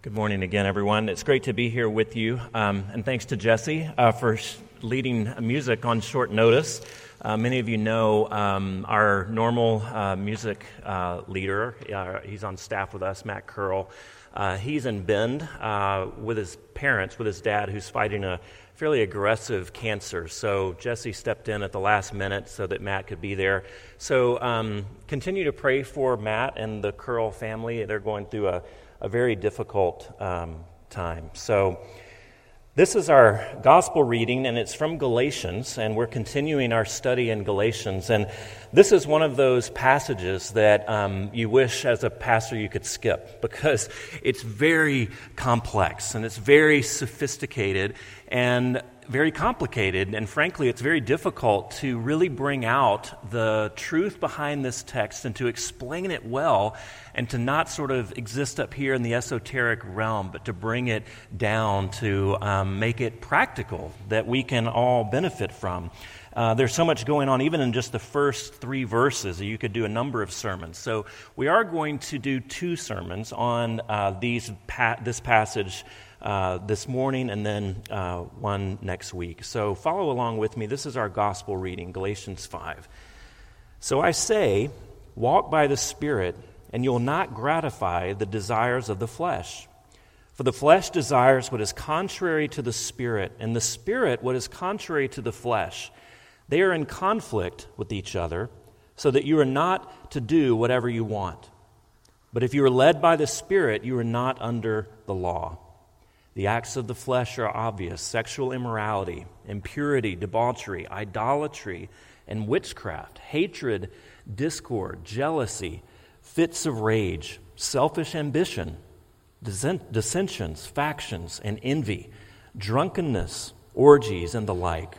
Good morning again, everyone. It's great to be here with you. Um, and thanks to Jesse uh, for sh- leading music on short notice. Uh, many of you know um, our normal uh, music uh, leader. Uh, he's on staff with us, Matt Curl. Uh, he's in Bend with his parents, with his dad, who's fighting a fairly aggressive cancer. So Jesse stepped in at the last minute so that Matt could be there. So um, continue to pray for Matt and the Curl family. They're going through a a very difficult um, time. So, this is our gospel reading, and it's from Galatians, and we're continuing our study in Galatians. And this is one of those passages that um, you wish, as a pastor, you could skip because it's very complex and it's very sophisticated. And very complicated, and frankly, it's very difficult to really bring out the truth behind this text and to explain it well and to not sort of exist up here in the esoteric realm, but to bring it down to um, make it practical that we can all benefit from. Uh, there's so much going on, even in just the first three verses. You could do a number of sermons. So we are going to do two sermons on uh, these pa- this passage uh, this morning and then uh, one next week. So follow along with me. This is our gospel reading, Galatians 5. So I say, walk by the Spirit, and you'll not gratify the desires of the flesh. For the flesh desires what is contrary to the Spirit, and the Spirit what is contrary to the flesh. They are in conflict with each other, so that you are not to do whatever you want. But if you are led by the Spirit, you are not under the law. The acts of the flesh are obvious sexual immorality, impurity, debauchery, idolatry, and witchcraft, hatred, discord, jealousy, fits of rage, selfish ambition, dissensions, factions, and envy, drunkenness, orgies, and the like.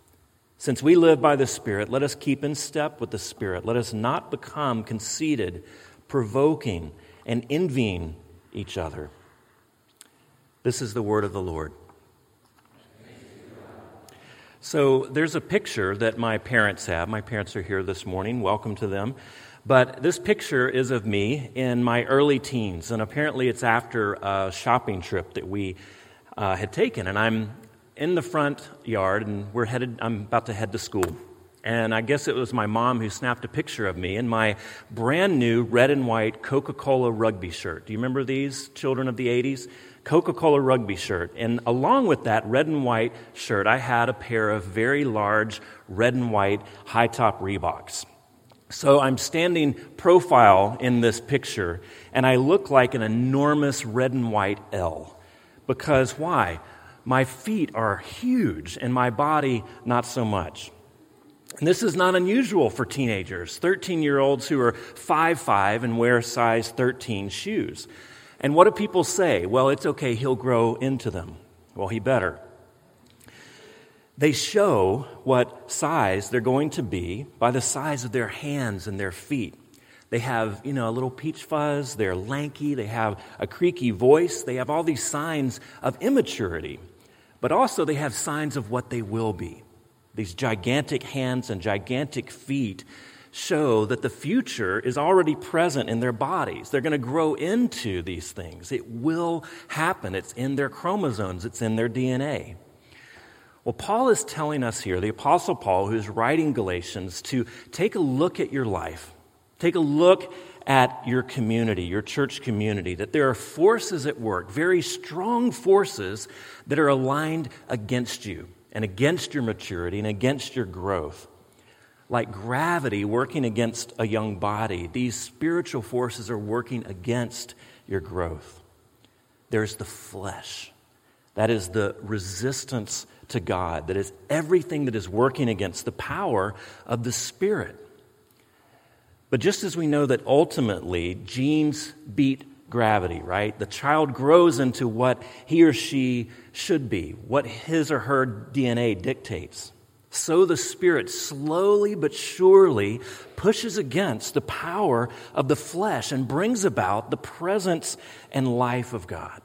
Since we live by the Spirit, let us keep in step with the Spirit. Let us not become conceited, provoking, and envying each other. This is the word of the Lord. So there's a picture that my parents have. My parents are here this morning. Welcome to them. But this picture is of me in my early teens, and apparently it's after a shopping trip that we uh, had taken. And I'm in the front yard, and we're headed. I'm about to head to school. And I guess it was my mom who snapped a picture of me in my brand new red and white Coca Cola rugby shirt. Do you remember these, children of the 80s? Coca Cola rugby shirt. And along with that red and white shirt, I had a pair of very large red and white high top Reeboks. So I'm standing profile in this picture, and I look like an enormous red and white L. Because why? My feet are huge, and my body not so much. And this is not unusual for teenagers, 13 year olds who are 5'5 and wear size 13 shoes. And what do people say? Well, it's okay, he'll grow into them. Well, he better. They show what size they're going to be by the size of their hands and their feet. They have, you know, a little peach fuzz, they're lanky, they have a creaky voice, they have all these signs of immaturity. But also they have signs of what they will be. These gigantic hands and gigantic feet show that the future is already present in their bodies. They're going to grow into these things. It will happen. It's in their chromosomes, it's in their DNA. Well, Paul is telling us here, the Apostle Paul, who's writing Galatians, to take a look at your life. Take a look at your community, your church community, that there are forces at work, very strong forces that are aligned against you and against your maturity and against your growth like gravity working against a young body, these spiritual forces are working against your growth. There's the flesh. That is the resistance to God. That is everything that is working against the power of the Spirit. But just as we know that ultimately genes beat gravity, right? The child grows into what he or she should be, what his or her DNA dictates. So the Spirit slowly but surely pushes against the power of the flesh and brings about the presence and life of God.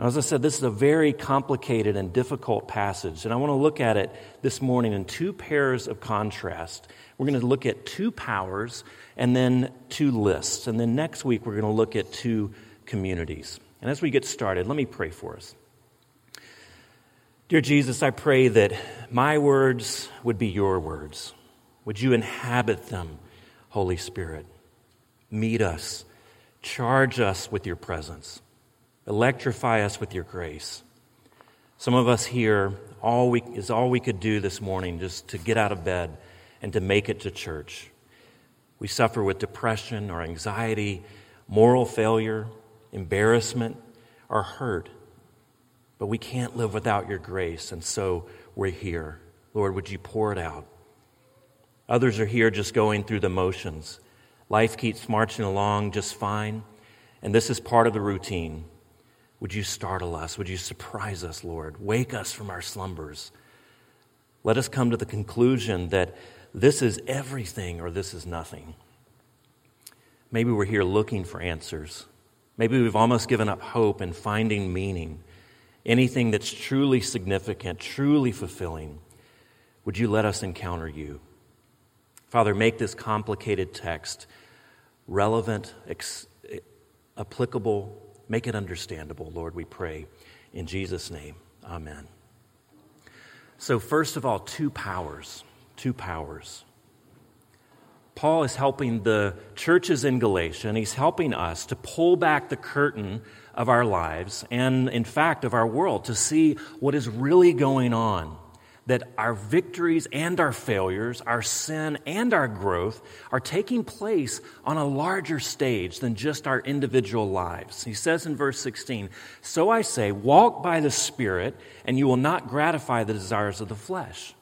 Now, as I said, this is a very complicated and difficult passage, and I want to look at it this morning in two pairs of contrast. We're going to look at two powers and then two lists, and then next week we're going to look at two communities. And as we get started, let me pray for us. Dear Jesus, I pray that my words would be your words. Would you inhabit them, Holy Spirit? Meet us, charge us with your presence. Electrify us with your grace. Some of us here, all we, is all we could do this morning just to get out of bed and to make it to church. We suffer with depression or anxiety, moral failure, embarrassment, or hurt. But we can't live without your grace, and so we're here. Lord, would you pour it out? Others are here just going through the motions. Life keeps marching along just fine, and this is part of the routine. Would you startle us? Would you surprise us, Lord? Wake us from our slumbers. Let us come to the conclusion that this is everything or this is nothing. Maybe we're here looking for answers. Maybe we've almost given up hope and finding meaning. Anything that's truly significant, truly fulfilling. Would you let us encounter you? Father, make this complicated text relevant, ex- applicable, Make it understandable, Lord, we pray. In Jesus' name, amen. So, first of all, two powers. Two powers. Paul is helping the churches in Galatia, and he's helping us to pull back the curtain of our lives and, in fact, of our world to see what is really going on that our victories and our failures, our sin and our growth are taking place on a larger stage than just our individual lives. He says in verse 16, So I say, walk by the Spirit, and you will not gratify the desires of the flesh.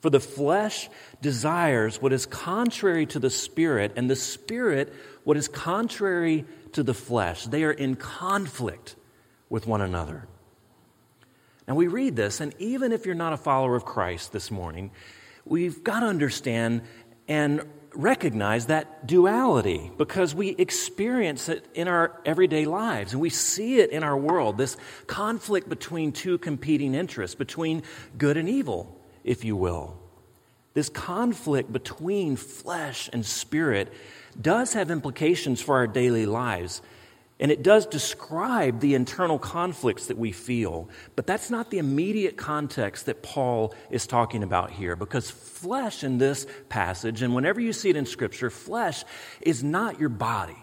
For the flesh desires what is contrary to the Spirit, and the Spirit what is contrary to the flesh. They are in conflict with one another and we read this, and even if you're not a follower of Christ this morning, we've got to understand and recognize that duality because we experience it in our everyday lives and we see it in our world this conflict between two competing interests, between good and evil, if you will. This conflict between flesh and spirit does have implications for our daily lives and it does describe the internal conflicts that we feel, but that's not the immediate context that Paul is talking about here, because flesh in this passage, and whenever you see it in Scripture, flesh is not your body.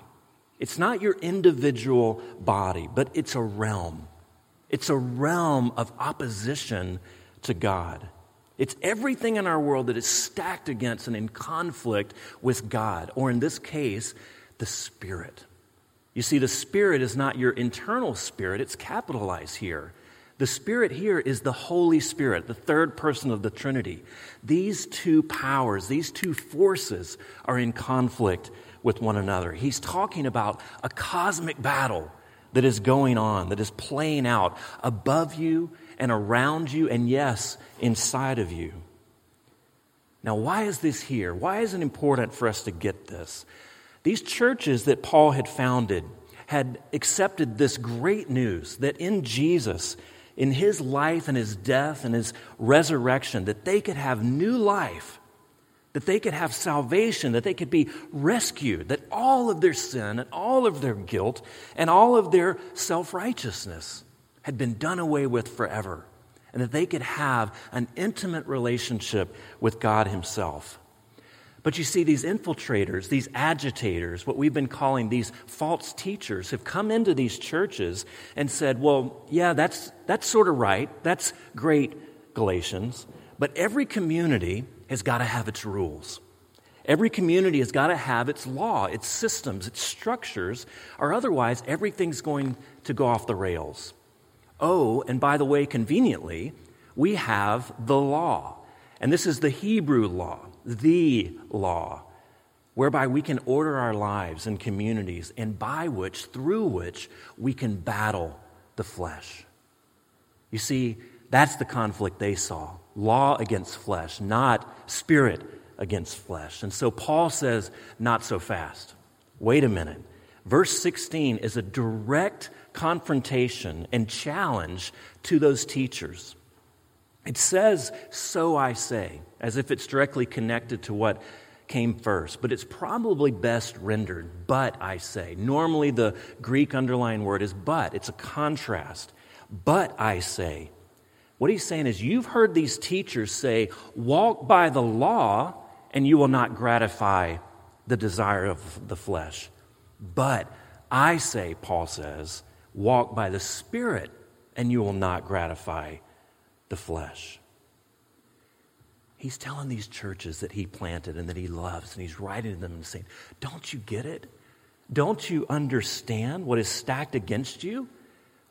It's not your individual body, but it's a realm. It's a realm of opposition to God. It's everything in our world that is stacked against and in conflict with God, or in this case, the Spirit. You see, the Spirit is not your internal spirit, it's capitalized here. The Spirit here is the Holy Spirit, the third person of the Trinity. These two powers, these two forces are in conflict with one another. He's talking about a cosmic battle that is going on, that is playing out above you and around you, and yes, inside of you. Now, why is this here? Why is it important for us to get this? These churches that Paul had founded had accepted this great news that in Jesus, in his life and his death and his resurrection, that they could have new life, that they could have salvation, that they could be rescued, that all of their sin and all of their guilt and all of their self righteousness had been done away with forever, and that they could have an intimate relationship with God Himself. But you see, these infiltrators, these agitators, what we've been calling these false teachers, have come into these churches and said, well, yeah, that's, that's sort of right. That's great, Galatians. But every community has got to have its rules. Every community has got to have its law, its systems, its structures, or otherwise everything's going to go off the rails. Oh, and by the way, conveniently, we have the law. And this is the Hebrew law the law. whereby we can order our lives and communities, and by which, through which, we can battle the flesh. You see, that's the conflict they saw law against flesh, not spirit against flesh. And so Paul says, not so fast. Wait a minute. Verse 16 is a direct confrontation and challenge to those teachers. It says, So I say, as if it's directly connected to what came first, but it's probably best rendered, but I say. Normally, the Greek underlying word is but, it's a contrast. But I say. What he's saying is, you've heard these teachers say, walk by the law, and you will not gratify the desire of the flesh. But I say, Paul says, walk by the Spirit, and you will not gratify the flesh. He's telling these churches that he planted and that he loves, and he's writing to them and saying, Don't you get it? Don't you understand what is stacked against you?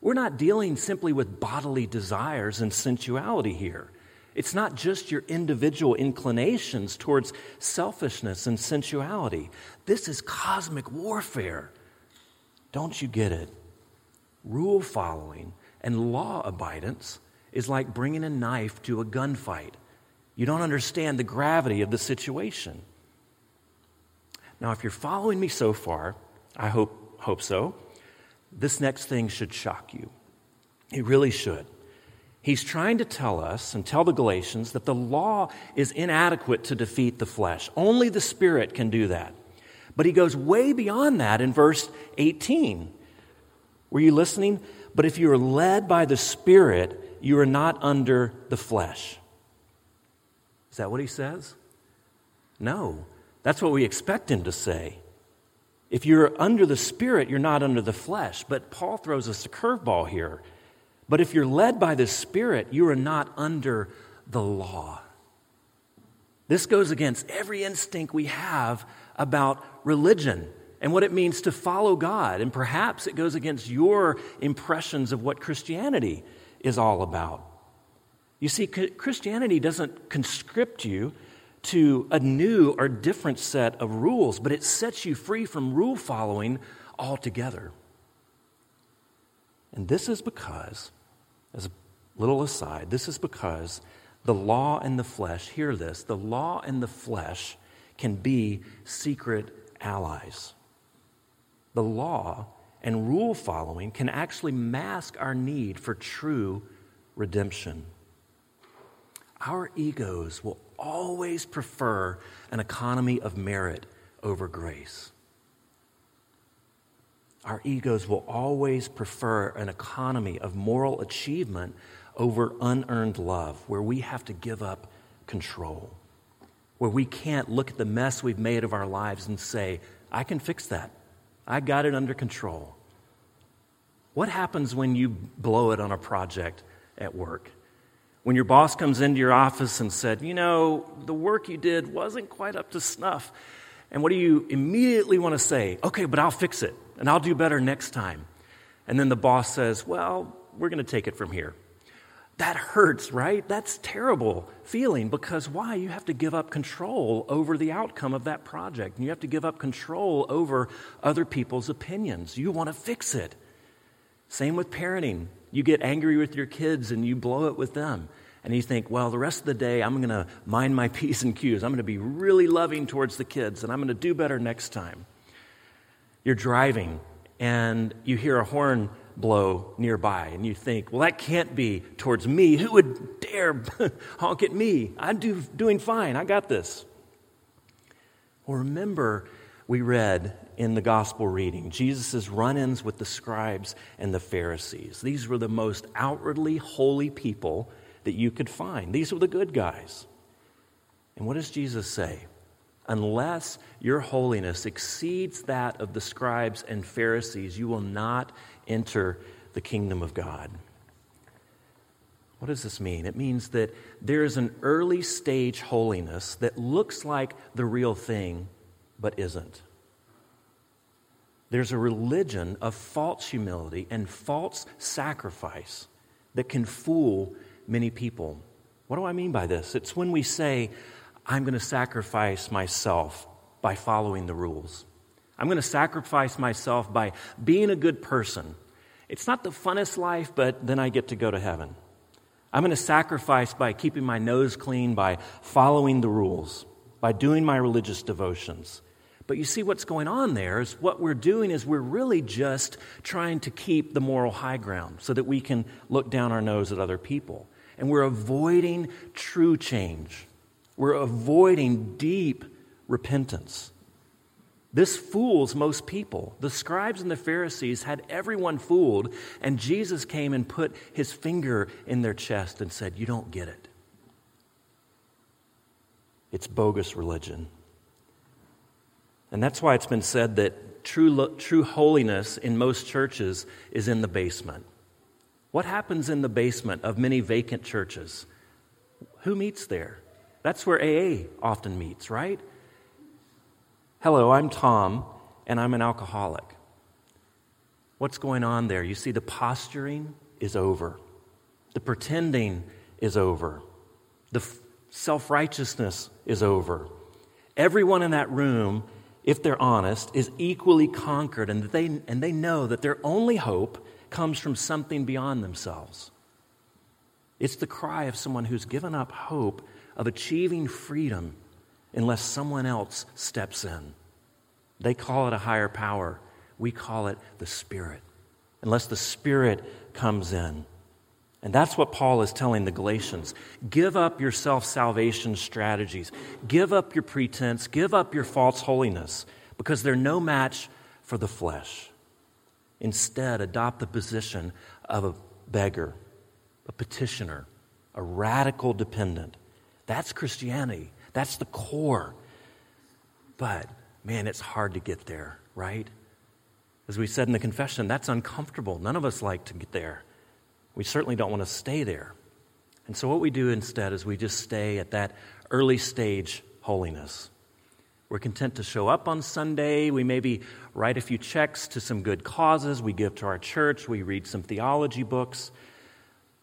We're not dealing simply with bodily desires and sensuality here. It's not just your individual inclinations towards selfishness and sensuality. This is cosmic warfare. Don't you get it? Rule following and law abidance is like bringing a knife to a gunfight. You don't understand the gravity of the situation. Now, if you're following me so far, I hope, hope so, this next thing should shock you. It really should. He's trying to tell us and tell the Galatians that the law is inadequate to defeat the flesh. Only the Spirit can do that. But he goes way beyond that in verse 18. Were you listening? But if you are led by the Spirit, you are not under the flesh. Is that what he says? No. That's what we expect him to say. If you're under the Spirit, you're not under the flesh. But Paul throws us a curveball here. But if you're led by the Spirit, you are not under the law. This goes against every instinct we have about religion and what it means to follow God. And perhaps it goes against your impressions of what Christianity is all about. You see, Christianity doesn't conscript you to a new or different set of rules, but it sets you free from rule following altogether. And this is because, as a little aside, this is because the law and the flesh, hear this, the law and the flesh can be secret allies. The law and rule following can actually mask our need for true redemption. Our egos will always prefer an economy of merit over grace. Our egos will always prefer an economy of moral achievement over unearned love, where we have to give up control, where we can't look at the mess we've made of our lives and say, I can fix that. I got it under control. What happens when you blow it on a project at work? When your boss comes into your office and said, You know, the work you did wasn't quite up to snuff. And what do you immediately want to say? Okay, but I'll fix it and I'll do better next time. And then the boss says, Well, we're going to take it from here. That hurts, right? That's terrible feeling because why? You have to give up control over the outcome of that project. And you have to give up control over other people's opinions. You want to fix it. Same with parenting. You get angry with your kids and you blow it with them. And you think, well, the rest of the day I'm going to mind my P's and Q's. I'm going to be really loving towards the kids and I'm going to do better next time. You're driving and you hear a horn blow nearby, and you think, well, that can't be towards me. Who would dare honk at me? I'm do, doing fine. I got this. Well, remember, we read in the gospel reading Jesus' run ins with the scribes and the Pharisees. These were the most outwardly holy people that you could find, these were the good guys. And what does Jesus say? Unless your holiness exceeds that of the scribes and Pharisees, you will not enter the kingdom of God. What does this mean? It means that there is an early stage holiness that looks like the real thing, but isn't. There's a religion of false humility and false sacrifice that can fool many people. What do I mean by this? It's when we say, I'm going to sacrifice myself by following the rules. I'm going to sacrifice myself by being a good person. It's not the funnest life, but then I get to go to heaven. I'm going to sacrifice by keeping my nose clean, by following the rules, by doing my religious devotions. But you see, what's going on there is what we're doing is we're really just trying to keep the moral high ground so that we can look down our nose at other people. And we're avoiding true change, we're avoiding deep repentance. This fools most people. The scribes and the Pharisees had everyone fooled, and Jesus came and put his finger in their chest and said, You don't get it. It's bogus religion. And that's why it's been said that true, true holiness in most churches is in the basement. What happens in the basement of many vacant churches? Who meets there? That's where AA often meets, right? Hello, I'm Tom, and I'm an alcoholic. What's going on there? You see, the posturing is over, the pretending is over, the self righteousness is over. Everyone in that room, if they're honest, is equally conquered, and they, and they know that their only hope comes from something beyond themselves. It's the cry of someone who's given up hope of achieving freedom unless someone else steps in. They call it a higher power. We call it the Spirit, unless the Spirit comes in. And that's what Paul is telling the Galatians. Give up your self salvation strategies, give up your pretense, give up your false holiness, because they're no match for the flesh. Instead, adopt the position of a beggar, a petitioner, a radical dependent. That's Christianity. That's the core. But, man, it's hard to get there, right? As we said in the confession, that's uncomfortable. None of us like to get there. We certainly don't want to stay there. And so, what we do instead is we just stay at that early stage holiness. We're content to show up on Sunday. We maybe write a few checks to some good causes. We give to our church. We read some theology books.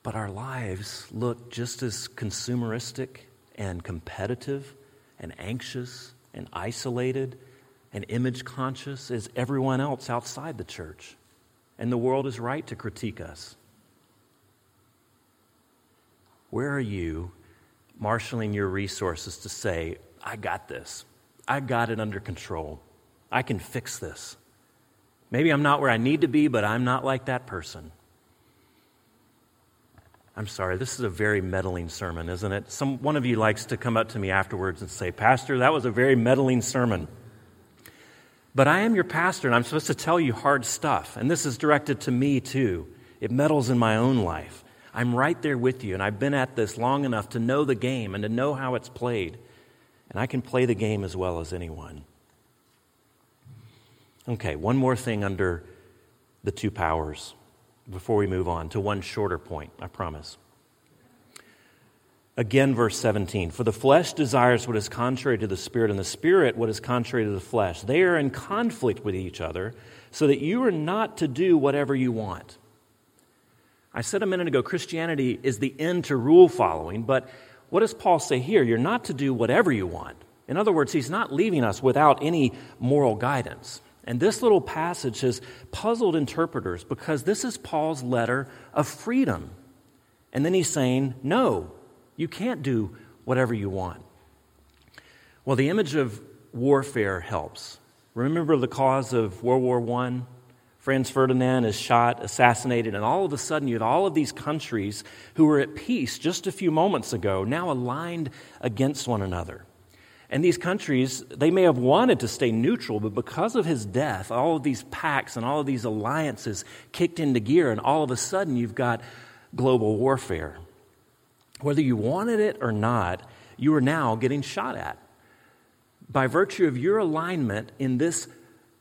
But our lives look just as consumeristic and competitive and anxious and isolated and image conscious as everyone else outside the church. And the world is right to critique us. Where are you marshaling your resources to say, I got this? I got it under control. I can fix this. Maybe I'm not where I need to be, but I'm not like that person. I'm sorry, this is a very meddling sermon, isn't it? Some, one of you likes to come up to me afterwards and say, Pastor, that was a very meddling sermon. But I am your pastor, and I'm supposed to tell you hard stuff. And this is directed to me, too. It meddles in my own life. I'm right there with you, and I've been at this long enough to know the game and to know how it's played. And I can play the game as well as anyone. Okay, one more thing under the two powers before we move on to one shorter point, I promise. Again, verse 17 For the flesh desires what is contrary to the spirit, and the spirit what is contrary to the flesh. They are in conflict with each other, so that you are not to do whatever you want. I said a minute ago Christianity is the end to rule following, but what does Paul say here? You're not to do whatever you want. In other words, he's not leaving us without any moral guidance. And this little passage has puzzled interpreters because this is Paul's letter of freedom. And then he's saying, no, you can't do whatever you want. Well, the image of warfare helps. Remember the cause of World War I? Franz Ferdinand is shot, assassinated, and all of a sudden you have all of these countries who were at peace just a few moments ago now aligned against one another. And these countries, they may have wanted to stay neutral, but because of his death, all of these pacts and all of these alliances kicked into gear, and all of a sudden you've got global warfare. Whether you wanted it or not, you are now getting shot at. By virtue of your alignment in this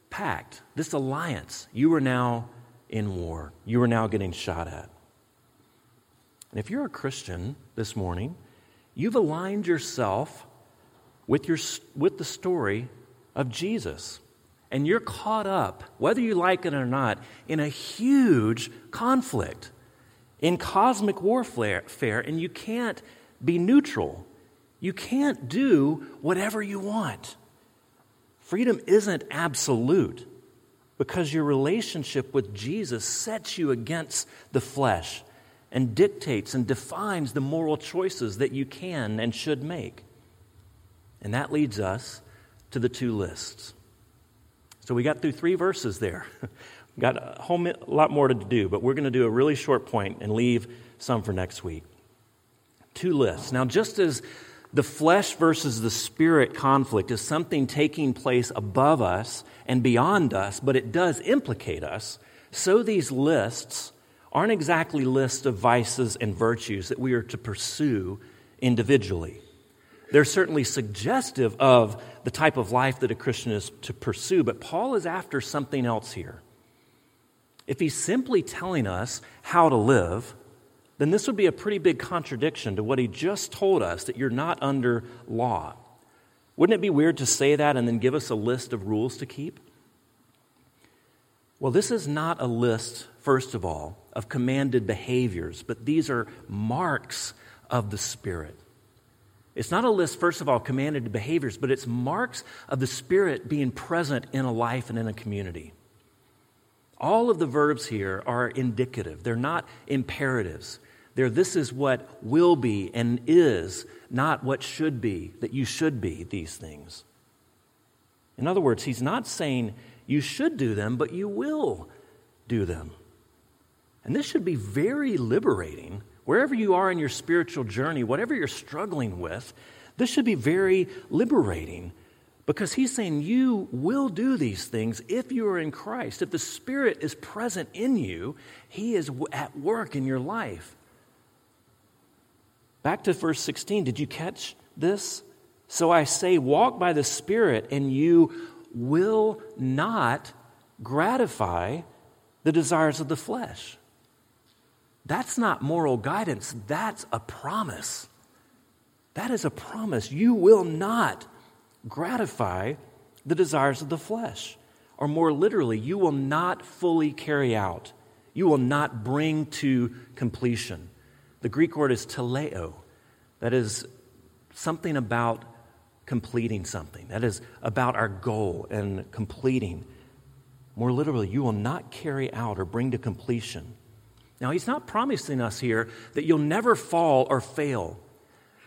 pact, this alliance, you are now in war. You are now getting shot at. And if you're a Christian this morning, you've aligned yourself with, your, with the story of Jesus. And you're caught up, whether you like it or not, in a huge conflict, in cosmic warfare, and you can't be neutral. You can't do whatever you want. Freedom isn't absolute because your relationship with Jesus sets you against the flesh and dictates and defines the moral choices that you can and should make. And that leads us to the two lists. So we got through three verses there. got a whole lot more to do, but we're going to do a really short point and leave some for next week. Two lists. Now, just as the flesh versus the spirit conflict is something taking place above us and beyond us, but it does implicate us, so these lists aren't exactly lists of vices and virtues that we are to pursue individually. They're certainly suggestive of the type of life that a Christian is to pursue, but Paul is after something else here. If he's simply telling us how to live, then this would be a pretty big contradiction to what he just told us that you're not under law. Wouldn't it be weird to say that and then give us a list of rules to keep? Well, this is not a list, first of all, of commanded behaviors, but these are marks of the Spirit. It's not a list, first of all, commanded behaviors, but it's marks of the Spirit being present in a life and in a community. All of the verbs here are indicative, they're not imperatives. They're this is what will be and is, not what should be, that you should be these things. In other words, he's not saying you should do them, but you will do them. And this should be very liberating. Wherever you are in your spiritual journey, whatever you're struggling with, this should be very liberating because he's saying you will do these things if you are in Christ. If the Spirit is present in you, he is at work in your life. Back to verse 16, did you catch this? So I say, walk by the Spirit, and you will not gratify the desires of the flesh. That's not moral guidance, that's a promise. That is a promise. You will not gratify the desires of the flesh. Or more literally, you will not fully carry out, you will not bring to completion. The Greek word is teleo. That is something about completing something. That is about our goal and completing. More literally, you will not carry out or bring to completion. Now, he's not promising us here that you'll never fall or fail,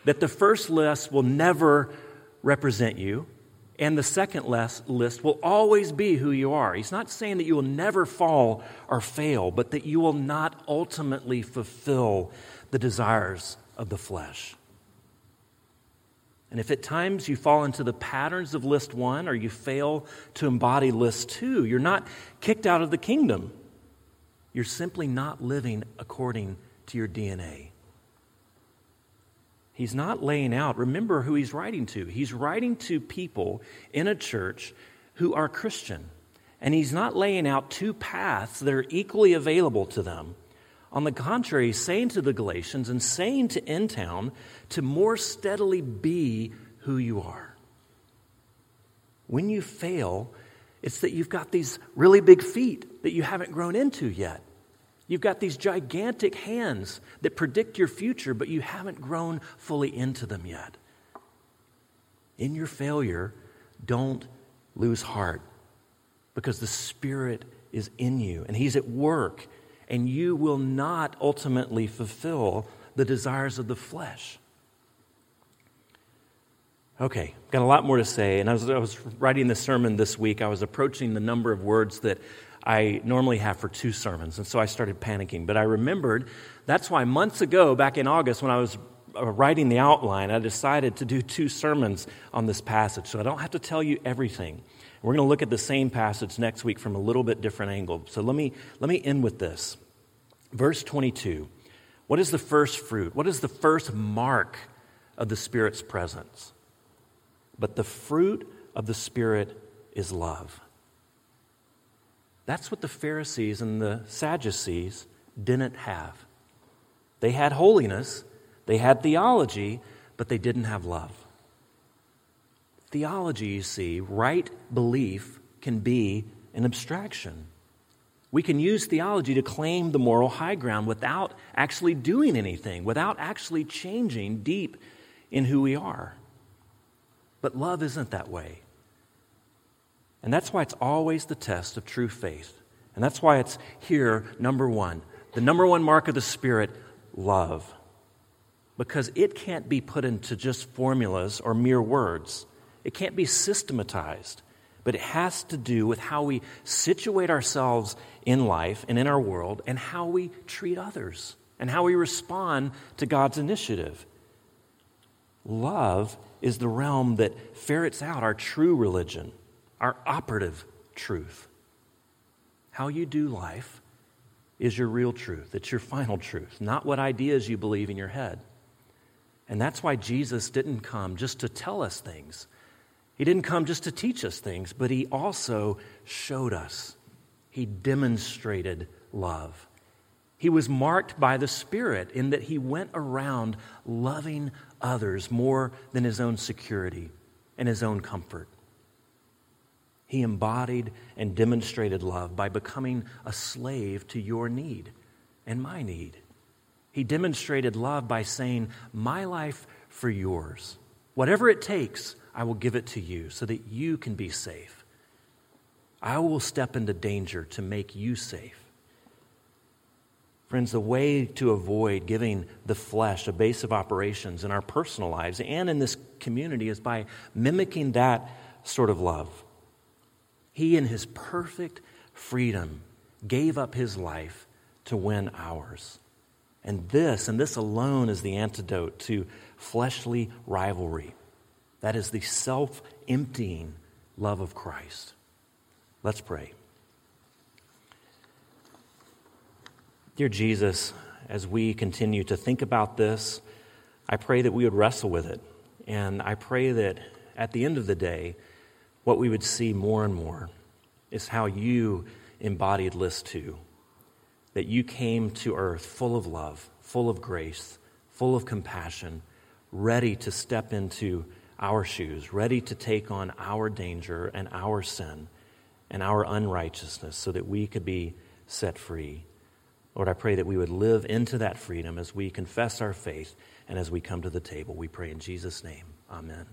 that the first list will never represent you, and the second list will always be who you are. He's not saying that you will never fall or fail, but that you will not ultimately fulfill the desires of the flesh. And if at times you fall into the patterns of list one or you fail to embody list two, you're not kicked out of the kingdom. You're simply not living according to your DNA. He's not laying out, remember who he's writing to. He's writing to people in a church who are Christian. And he's not laying out two paths that are equally available to them. On the contrary, he's saying to the Galatians and saying to In Town to more steadily be who you are. When you fail, it's that you've got these really big feet that you haven't grown into yet. You've got these gigantic hands that predict your future, but you haven't grown fully into them yet. In your failure, don't lose heart because the Spirit is in you and He's at work, and you will not ultimately fulfill the desires of the flesh. Okay, got a lot more to say. And I was, I was writing the sermon this week. I was approaching the number of words that I normally have for two sermons. And so I started panicking. But I remembered that's why months ago, back in August, when I was uh, writing the outline, I decided to do two sermons on this passage. So I don't have to tell you everything. We're going to look at the same passage next week from a little bit different angle. So let me, let me end with this. Verse 22. What is the first fruit? What is the first mark of the Spirit's presence? But the fruit of the Spirit is love. That's what the Pharisees and the Sadducees didn't have. They had holiness, they had theology, but they didn't have love. Theology, you see, right belief can be an abstraction. We can use theology to claim the moral high ground without actually doing anything, without actually changing deep in who we are. But love isn't that way. And that's why it's always the test of true faith. And that's why it's here, number one. The number one mark of the Spirit, love. Because it can't be put into just formulas or mere words, it can't be systematized. But it has to do with how we situate ourselves in life and in our world and how we treat others and how we respond to God's initiative. Love is the realm that ferrets out our true religion, our operative truth. How you do life is your real truth, it's your final truth, not what ideas you believe in your head. And that's why Jesus didn't come just to tell us things. He didn't come just to teach us things, but he also showed us. He demonstrated love. He was marked by the Spirit in that he went around loving others more than his own security and his own comfort. He embodied and demonstrated love by becoming a slave to your need and my need. He demonstrated love by saying, My life for yours. Whatever it takes, I will give it to you so that you can be safe. I will step into danger to make you safe. Friends, the way to avoid giving the flesh a base of operations in our personal lives and in this community is by mimicking that sort of love. He, in his perfect freedom, gave up his life to win ours. And this, and this alone, is the antidote to fleshly rivalry. That is the self emptying love of Christ. Let's pray. Dear Jesus, as we continue to think about this, I pray that we would wrestle with it. And I pray that at the end of the day, what we would see more and more is how you embodied list two. That you came to earth full of love, full of grace, full of compassion, ready to step into our shoes, ready to take on our danger and our sin and our unrighteousness so that we could be set free. Lord, I pray that we would live into that freedom as we confess our faith and as we come to the table. We pray in Jesus' name. Amen.